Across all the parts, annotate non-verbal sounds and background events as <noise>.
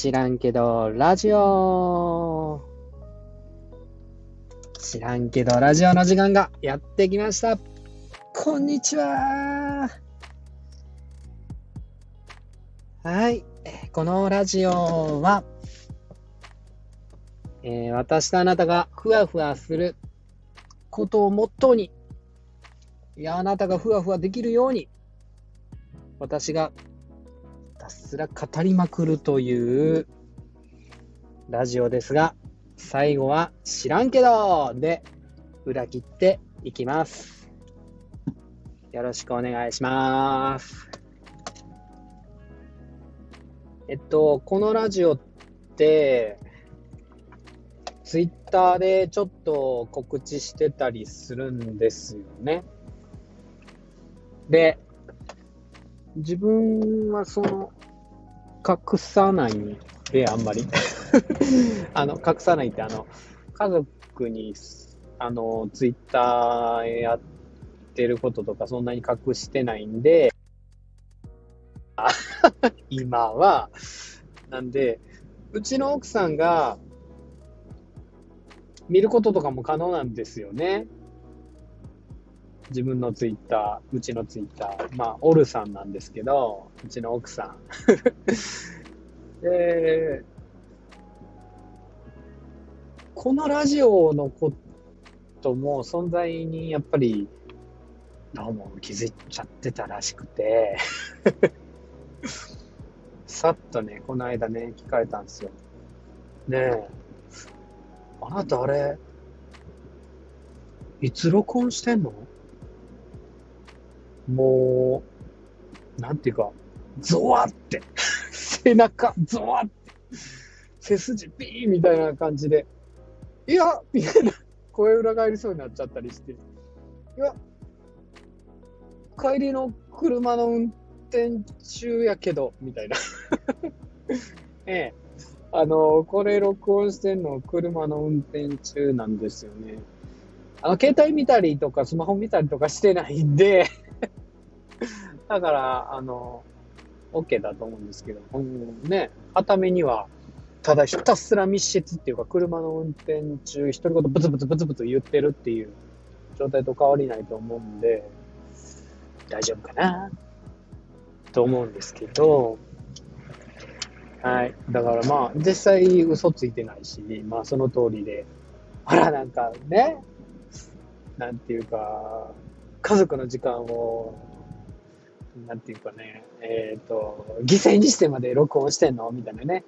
知らんけど、ラジオ知らんけど、ラジオの時間がやってきました。こんにちははい。このラジオは、えー、私とあなたがふわふわすることをモットーに、いや、あなたがふわふわできるように、私がすら語りまくるというラジオですが、最後は知らんけどで裏切っていきます。よろしくお願いします。えっと、このラジオって、ツイッターでちょっと告知してたりするんですよね。で、自分はその、隠さないで、あんまり。<laughs> あの、隠さないって、あの、家族に、あの、ツイッターやってることとかそんなに隠してないんで、<laughs> 今は、なんで、うちの奥さんが見ることとかも可能なんですよね。自分のツイッター、うちのツイッター、まあ、オルさんなんですけど、うちの奥さん。<laughs> で、このラジオのことも存在にやっぱり、どうも気づいちゃってたらしくて <laughs> さっとね、この間ね、聞かれたんですよ。ねえ、あなたあれ、いつ録音してんの？もう、なんていうか、ゾワって、<laughs> 背中、ゾワって、背筋ピーみたいな感じで、いやみたいな、声裏返りそうになっちゃったりして、いや、帰りの車の運転中やけど、みたいな。<laughs> ええ。あの、これ録音してんの車の運転中なんですよね。あの、携帯見たりとかスマホ見たりとかしてないんでだから、あの、OK だと思うんですけど、ね、はためには、ただひたすら密室っていうか、車の運転中、一人ごとブツブツブツブツ言ってるっていう状態と変わりないと思うんで、大丈夫かなと思うんですけど、はい。だからまあ、実際嘘ついてないし、まあその通りで、あら、なんかね、なんていうか、家族の時間をなんていうかね、えっ、ー、と、犠牲にしてまで録音してんの？みたいなね、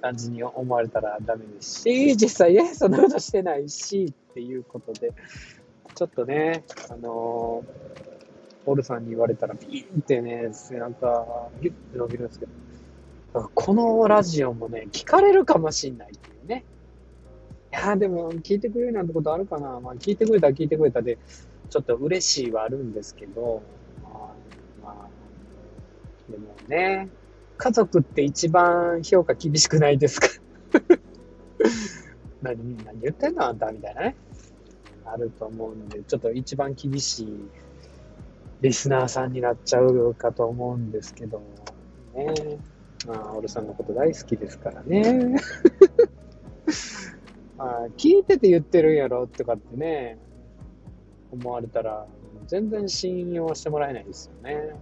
感じに思われたらダメですし、実際ね、そんなことしてないし、っていうことで、ちょっとね、あのー、オルさんに言われたら、ビーンってね、背中、ギュッて伸びるんですけど、このラジオもね、聞かれるかもしんないっていうね。いやでも、聞いてくれるなんてことあるかなまあ、聞いてくれたら聞いてくれたで、ちょっと嬉しいはあるんですけど、でもね、家族って一番評価厳しくないですか？<laughs> 何、何言ってんのあんたみたいなね。あると思うんで、ちょっと一番厳しいリスナーさんになっちゃうかと思うんですけど、ね。まあ、俺さんのこと大好きですからね。<laughs> まあ、聞いてて言ってるんやろとかってね、思われたら、全然信用してもらえないですよね。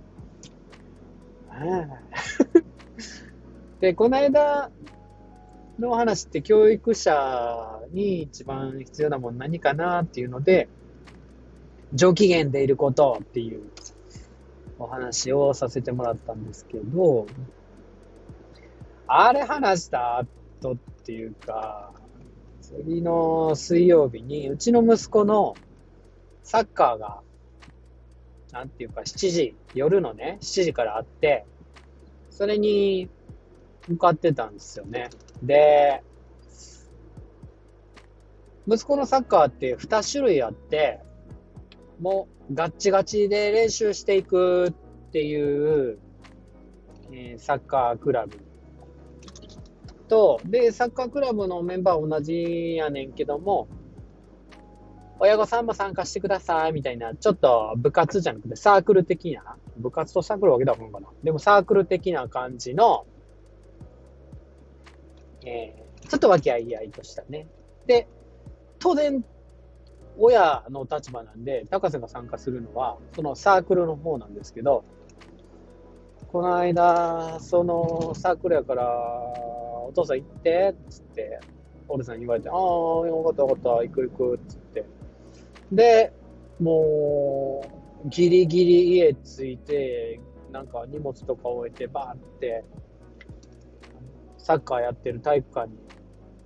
<laughs> で、この間の話って教育者に一番必要なもの何かなっていうので、上機嫌でいることっていうお話をさせてもらったんですけど、あれ話した後っていうか、次の水曜日にうちの息子のサッカーがなんていうか、7時、夜のね、7時からあって、それに向かってたんですよね。で、息子のサッカーって2種類あって、もうガッチガチで練習していくっていう、えー、サッカークラブと、で、サッカークラブのメンバー同じやねんけども、親御さんも参加してくださいみたいな、ちょっと部活じゃなくてサークル的な、部活とサークルわけだもんかな。でもサークル的な感じの、えー、ちょっと和気あいあいとしたね。で、当然、親の立場なんで、高瀬が参加するのは、そのサークルの方なんですけど、この間、そのサークルやから、お父さん行って、つって、オルさんに言われて、ああ、よかったよかった、行く行く、つって。で、もう、ギリギリ家着いて、なんか荷物とか置いて、バーって、サッカーやってる体育館に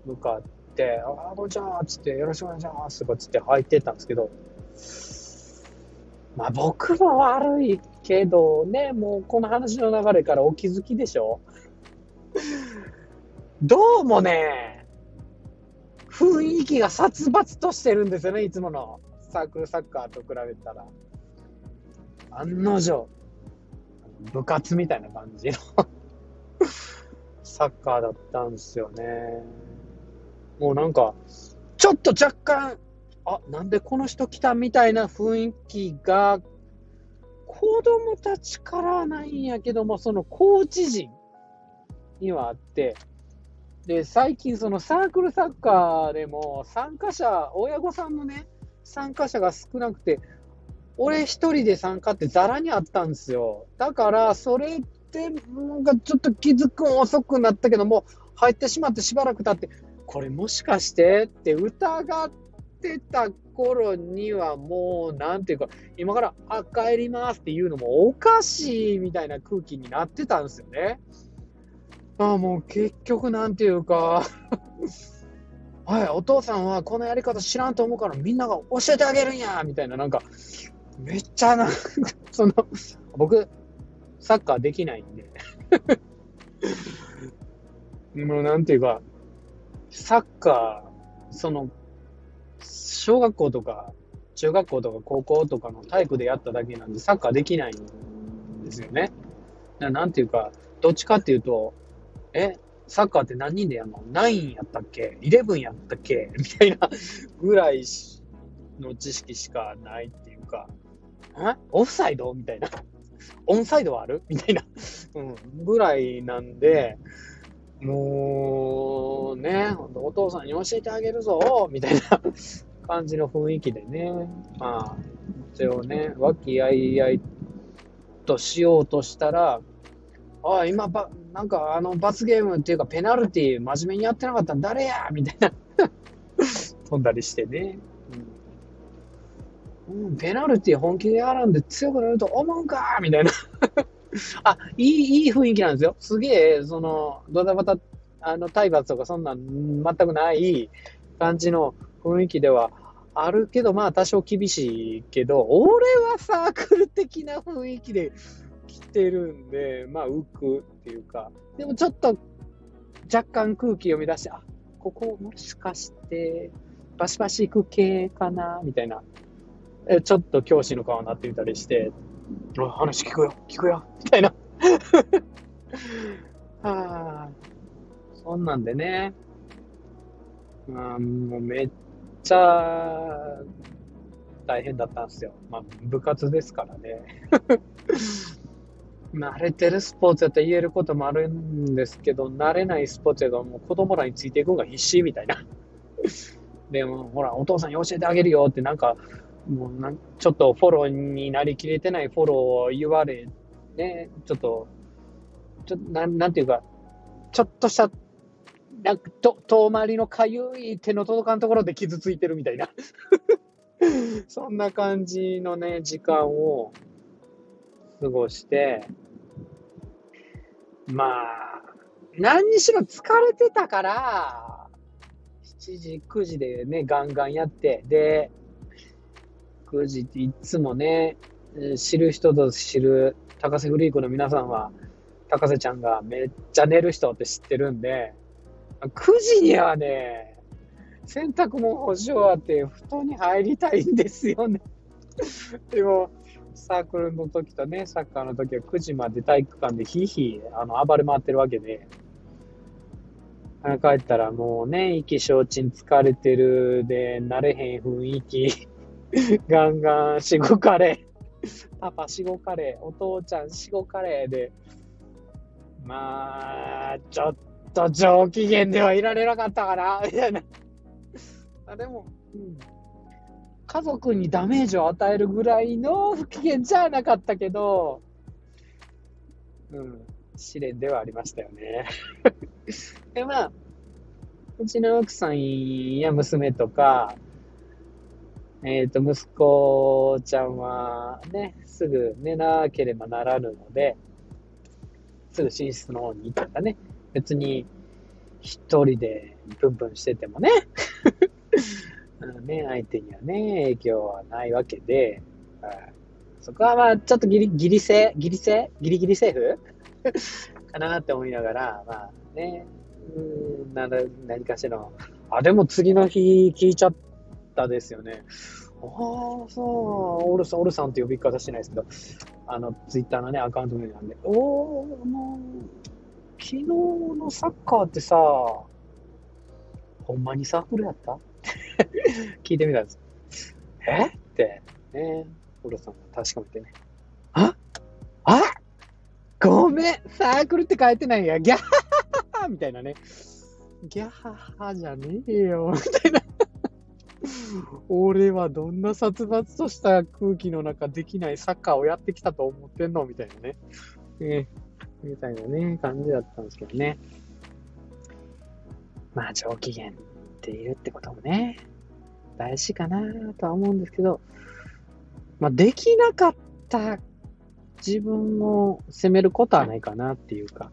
向かって、ああ、こんにちはっつって、よろしくお願いしますとかつって入ってたんですけど、まあ僕も悪いけどね、もうこの話の流れからお気づきでしょ？<laughs> どうもね、雰囲気が殺伐としてるんですよね、いつもの。サークルサッカーと比べたら。案の定、部活みたいな感じの <laughs> サッカーだったんですよね。もうなんか、ちょっと若干、あ、なんでこの人来たみたいな雰囲気が、子供たちからないんやけども、そのコーチ陣にはあって、で、最近そのサークルサッカーでも参加者、親御さんのね、参加者が少なくて、俺一人で参加ってザラにあったんですよ。だから、それって、なんかちょっと気づくん遅くなったけども、入ってしまってしばらく経って、これもしかしてって疑ってた頃にはもう、なんていうか、今から、あ、帰りますっていうのもおかしいみたいな空気になってたんですよね。ああ、もう結局なんていうかはい、お父さんはこのやり方知らんと思うからみんなが教えてあげるんやみたいな、なんか、めっちゃな、その、僕、サッカーできないんで <laughs> もうなんていうか、サッカー、その、小学校とか、中学校とか高校とかの体育でやっただけなんで、サッカーできないんですよね。なんていうか、どっちかっていうと、え、サッカーって何人でやるの ?9 やったっけ ?11 やったっけ？<laughs> みたいなぐらいの知識しかないっていうか、んオフサイド？みたいな。オンサイドはある？みたいな、うん、ぐらいなんで、もうね、お父さんに教えてあげるぞみたいな。感じの雰囲気でね、まあ、一応ね、和気あいあいとしようとしたら、ああ、今ば、なんかあの罰ゲームっていうかペナルティ真面目にやってなかったん誰やみたいな <laughs> 飛んだりしてね。うん、ペナルティ本気でやらんで強くなると思うかみたいな <laughs> あ、いい、いい雰囲気なんですよ。すげえ、その、ドタバタ、あの、体罰とかそんなん全くない感じの雰囲気ではあるけど、まあ多少厳しいけど、俺はサークル的な雰囲気で来てるんで、まあ浮くっていうか、でもちょっと若干空気読み出して、あ、ここもしかしてバシバシ行く系かなみたいなえちょっと教師の顔になってみたりして、話聞くよ、聞くよ、みたいな。は <laughs> あ、そんなんでね、まあ、もうめっちゃ大変だったんですよ。まあ、部活ですからね。<laughs> 慣れてるスポーツやったら言えることもあるんですけど、慣れないスポーツやともう子供らについていくのが必死みたいな。<laughs> でも、ほら、お父さんに教えてあげるよってなんか、もうなちょっとフォローになりきれてないフォローを言われ、ね、ちょっと、ちょな、なんていうか、ちょっとした、なんか、と、遠回りのかゆい手の届かんところで傷ついてるみたいな <laughs> そんな感じのね、時間を過ごして、まあ、何にしろ疲れてたから、7時、9時でね、ガンガンやって、で、9時っていつもね、知る人ぞ知る高瀬フリークの皆さんは、高瀬ちゃんがめっちゃ寝る人って知ってるんで、9時にはね、洗濯物干し終わって布団に入りたいんですよね。でも、サークルの時とね、サッカーの時は9時まで体育館でひいひいあの暴れ回ってるわけで、帰ったらもうね、意気消沈疲れてるで、慣れへん雰囲気。<laughs> ガンガンしごかれ、パパしごかれ、お父ちゃんしごかれで、まあ、ちょっと上機嫌ではいられなかったかな、みたいな。<laughs> あでも、うん、家族にダメージを与えるぐらいの不機嫌じゃなかったけど、うん、試練ではありましたよね。<laughs> で、まあ、うちの奥さんや娘とか、えっ、ー、と、息子ちゃんはね、すぐ寝なければならぬので、すぐ寝室の方に行ったらね、別に一人でプンプンしててもね、ね、相手にはね、影響はないわけで、そこはまあ、ちょっとギリ、ギリセギリセギリギリセーフ？<laughs> かなって思いながら、まあね、うん、な何かしらの、あ、でも次の日聞いちゃったですよね。ああ、そう、オルさん、オルさんって呼び方してないですけど、あの、ツイッターのね、アカウント名なんで、おお、もう、昨日のサッカーってさ、ほんまにサークルやった？<laughs> 聞いてみたんです。え？って、ね、オルさんが確かめてね。あ？あ？ごめんサークルって書いてないや。ギャッハハハみたいなね。ギャッハハじゃねえよ。みたいな。俺はどんな殺伐とした空気の中できないサッカーをやってきたと思ってんの？みたいなね。えー、みたいなね、感じだったんですけどね。まあ、上機嫌っているってこともね、大事かなとは思うんですけど、まあ、できなかった自分を責めることはないかなっていうか。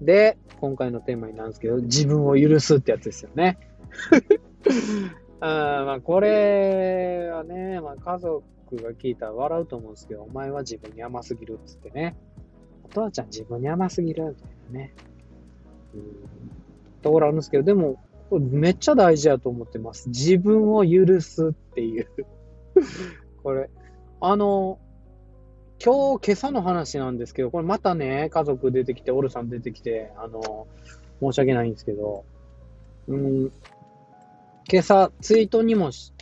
で、今回のテーマになるんですけど、自分を許すってやつですよね。<laughs> あまあ、これはね、まあ、家族が聞いたら笑うと思うんですけど、お前は自分に甘すぎるっつってね。お父ちゃん自分に甘すぎるみたいなね。うん。ところあるんですけど、でも、これめっちゃ大事やと思ってます。自分を許すっていう。<laughs> これ、あの、今日、今朝の話なんですけど、これまたね、家族出てきて、オルさん出てきて、あの、申し訳ないんですけど、うん、今朝、ツイートにも載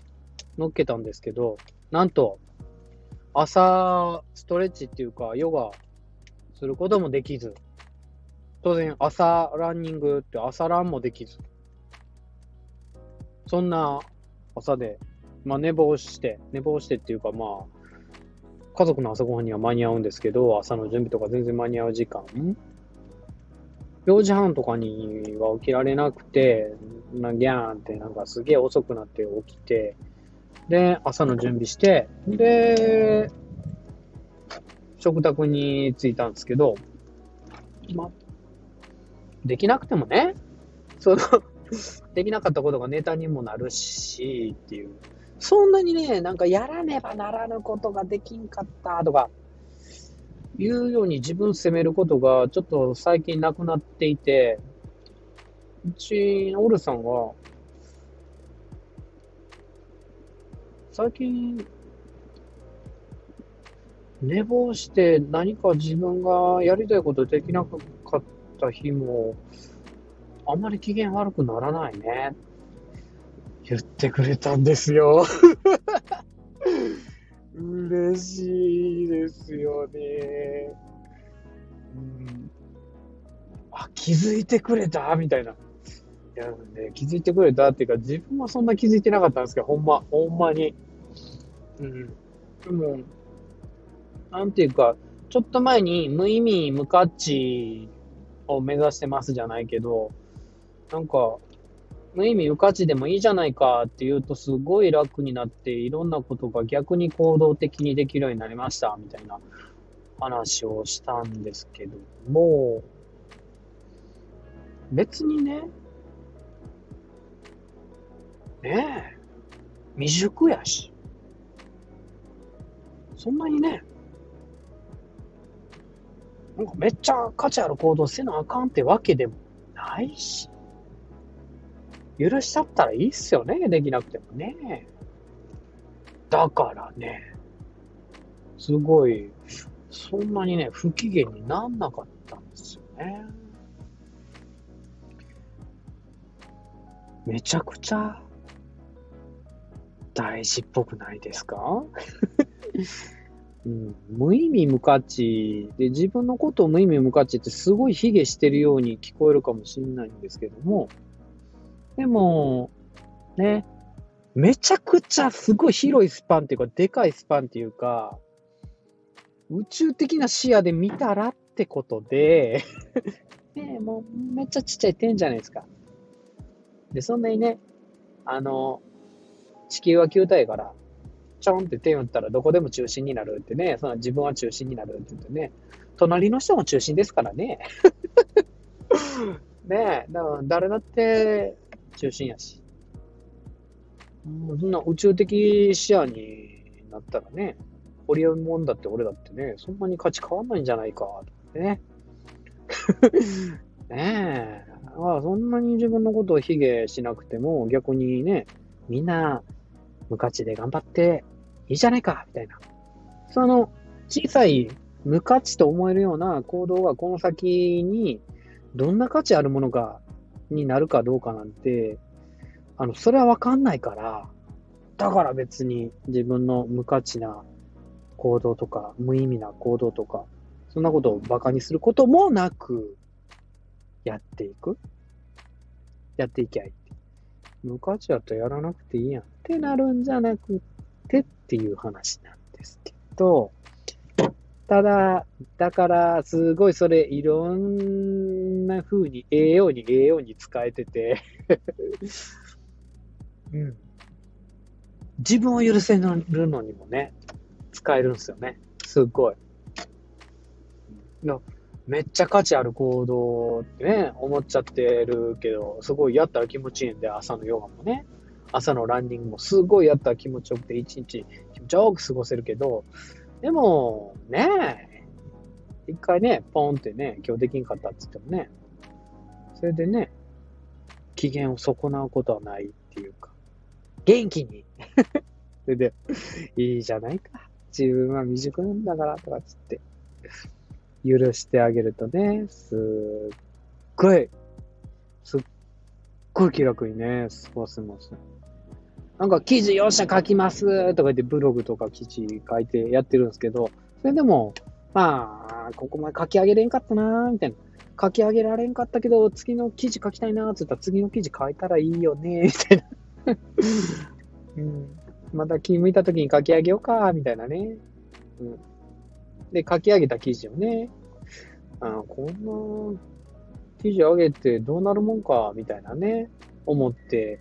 っけたんですけど、なんと、朝、ストレッチっていうか、ヨガすることもできず、当然、朝ランニングって朝ランもできず、そんな朝で、まあ寝坊して、寝坊してっていうかまあ、家族の朝ごはんには間に合うんですけど、朝の準備とか全然間に合う時間、4時半とかには起きられなくて、なギャーンってなんかすげえ遅くなって起きて、で、朝の準備して、で、食卓に着いたんですけど、ま、できなくてもね、そのできなかったことがネタにもなるし、っていう。そんなにね、なんかやらねばならぬことができんかったとか、いうように自分責めることがちょっと最近なくなっていて、うち、オルさんは、最近、寝坊して何か自分がやりたいことできなかった日も、あんまり機嫌悪くならないね言ってくれたんですよ。<laughs> 嬉しいですよね。うん、あ、気づいてくれた？みたいな。いや、ね、気づいてくれたっていうか、自分はそんな気づいてなかったんですけど、ほんま、ほんまに。うん。でも、なんていうか、ちょっと前に無意味無価値を目指してますじゃないけど、なんか、無意味無価値でもいいじゃないかって言うとすごい楽になっていろんなことが逆に行動的にできるようになりましたみたいな話をしたんですけども、別にね、ねえ、未熟やし、そんなにね、なんかめっちゃ価値ある行動せなあかんってわけでもないし、許しちゃったらいいっすよね、できなくてもね。だからね、すごい、そんなにね、不機嫌になんなかったんですよね。めちゃくちゃ大事っぽくないですか？<laughs> うん、無意味無価値で、自分のことを無意味無価値ってすごい卑下してるように聞こえるかもしれないんですけども、でも、ね、めちゃくちゃすごい広いスパンっていうか、でかいスパンっていうか、宇宙的な視野で見たらってことでねもうめっちゃちっちゃい点じゃないですか。で、そんなにね、あの、地球は球体から、ちょんって点打ったらどこでも中心になるってね、その自分は中心になるって言ってね、隣の人も中心ですからね。<laughs> ねえ、だから誰だって中心やし。もうそんな宇宙的視野になったらね、ホリエモンだって俺だってね、そんなに価値変わんないんじゃないか、ってね。<laughs> ねえ。あそんなに自分のことを卑下しなくても、逆にね、みんな無価値で頑張っていいじゃないか、みたいな。その小さい無価値と思えるような行動がこの先にどんな価値あるものかになるかどうかなんて、あの、それはわかんないから、だから別に自分の無価値な行動とか、無意味な行動とか、そんなことを馬鹿にすることもなく、やっていくやっていきゃいい。無価値だとやらなくていいやんってなるんじゃなくてっていう話なんですけど、ただ、だから、すごいそれ、いろんな風に、栄養に栄養に使えててうん。自分を許せるのにもね、使えるんですよね。すっごい。のめっちゃ価値ある行動ってね、思っちゃってるけど、すごいやったら気持ちいいんで、朝のヨガもね、朝のランニングもすごいやったら気持ちよくて、一日気持ちよく過ごせるけど、でも、ね一回ね、ポンってね、今日できんかったって言ってもね、それでね、機嫌を損なうことはないっていうか、元気に。<laughs> それで、いいじゃないか。自分は未熟なんだから、とかつって、許してあげるとね、すっごい、すっごい気楽にね、過ごせます。なんか記事よっしゃ書きますとか言ってブログとか記事書いてやってるんですけど、それでも、まあ、ここまで書き上げれんかったなみたいな。書き上げられんかったけど、次の記事書きたいなって言ったら次の記事書いたらいいよねみたいな。<laughs> うん。また気向いた時に書き上げようか、みたいなね。うん。で、書き上げた記事をね、あこんな記事上げてどうなるもんか、みたいなね、思って、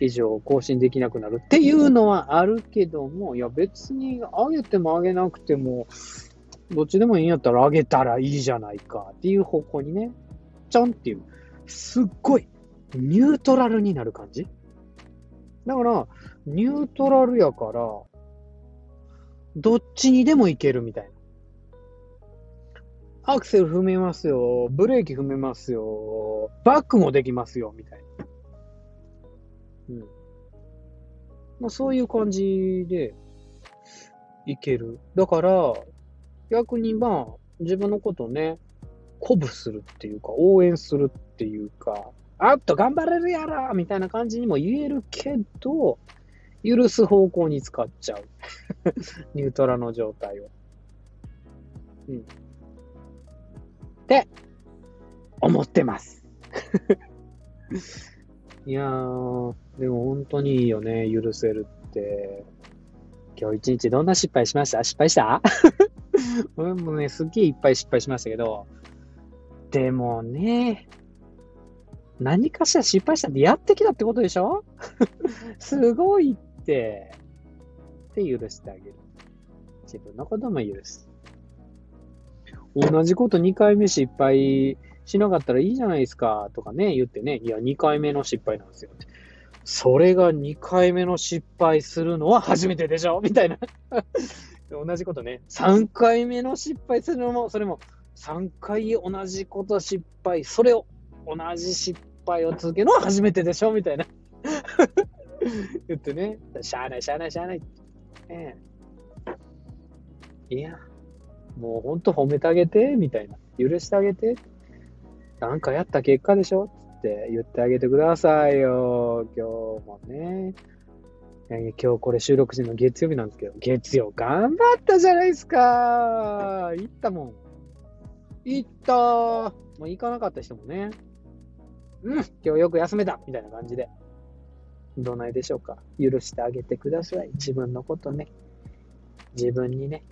記事を更新できなくなるっていうのはあるけども、いや別に上げても上げなくても、どっちでもいいんやったら上げたらいいじゃないかっていう方向にね、ちょんっていう、すっごいニュートラルになる感じだから、ニュートラルやから、どっちにでもいけるみたいな。アクセル踏めますよ、ブレーキ踏めますよ、バックもできますよ、みたいな。うん。まあ、そういう感じでいける。だから、逆にまあ、自分のことね、鼓舞するっていうか、応援するっていうか、あっと頑張れるやらみたいな感じにも言えるけど、許す方向に使っちゃう。<laughs> ニュートラの状態を。うん。って思ってます。いやー、でも本当にいいよね、許せるって。今日一日どんな失敗しました？失敗した？<laughs> 俺もね、すっげえいっぱい失敗しましたけど、でもね、何かしら失敗したってやってきたってことでしょ？<laughs> すごいって、って許してあげる。自分のことも許す。同じこと2回目失敗しなかったらいいじゃないですか、とかね、言ってね、いや、2回目の失敗なんですよ。それが2回目の失敗するのは初めてでしょ？<laughs> みたいな。同じことね。3回目の失敗するのも、それも3回同じこと失敗、それを同じ失敗を続けるのは初めてでしょ？みたいな。<laughs> 言ってね、しゃあない、しゃあない、しゃあない。ええ、いや、もうほんと褒めてあげて、みたいな。許してあげて。なんかやった結果でしょって言ってあげてくださいよ。今日もね。今日これ収録時の月曜日なんですけど、月曜頑張ったじゃないですか。行ったもん。行ったーもう行かなかった人もね、うん、今日よく休めたみたいな感じで。どないでしょうか。許してあげてください。自分のことね。自分にね、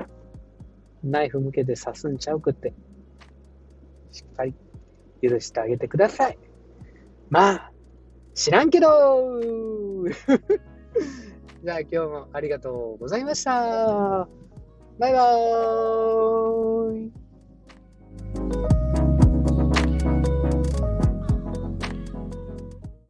ナイフ向けて刺すんちゃうくって。しっかり許してあげてください。まあ、知らんけど <laughs> じゃあ今日もありがとうございました。バイバーイ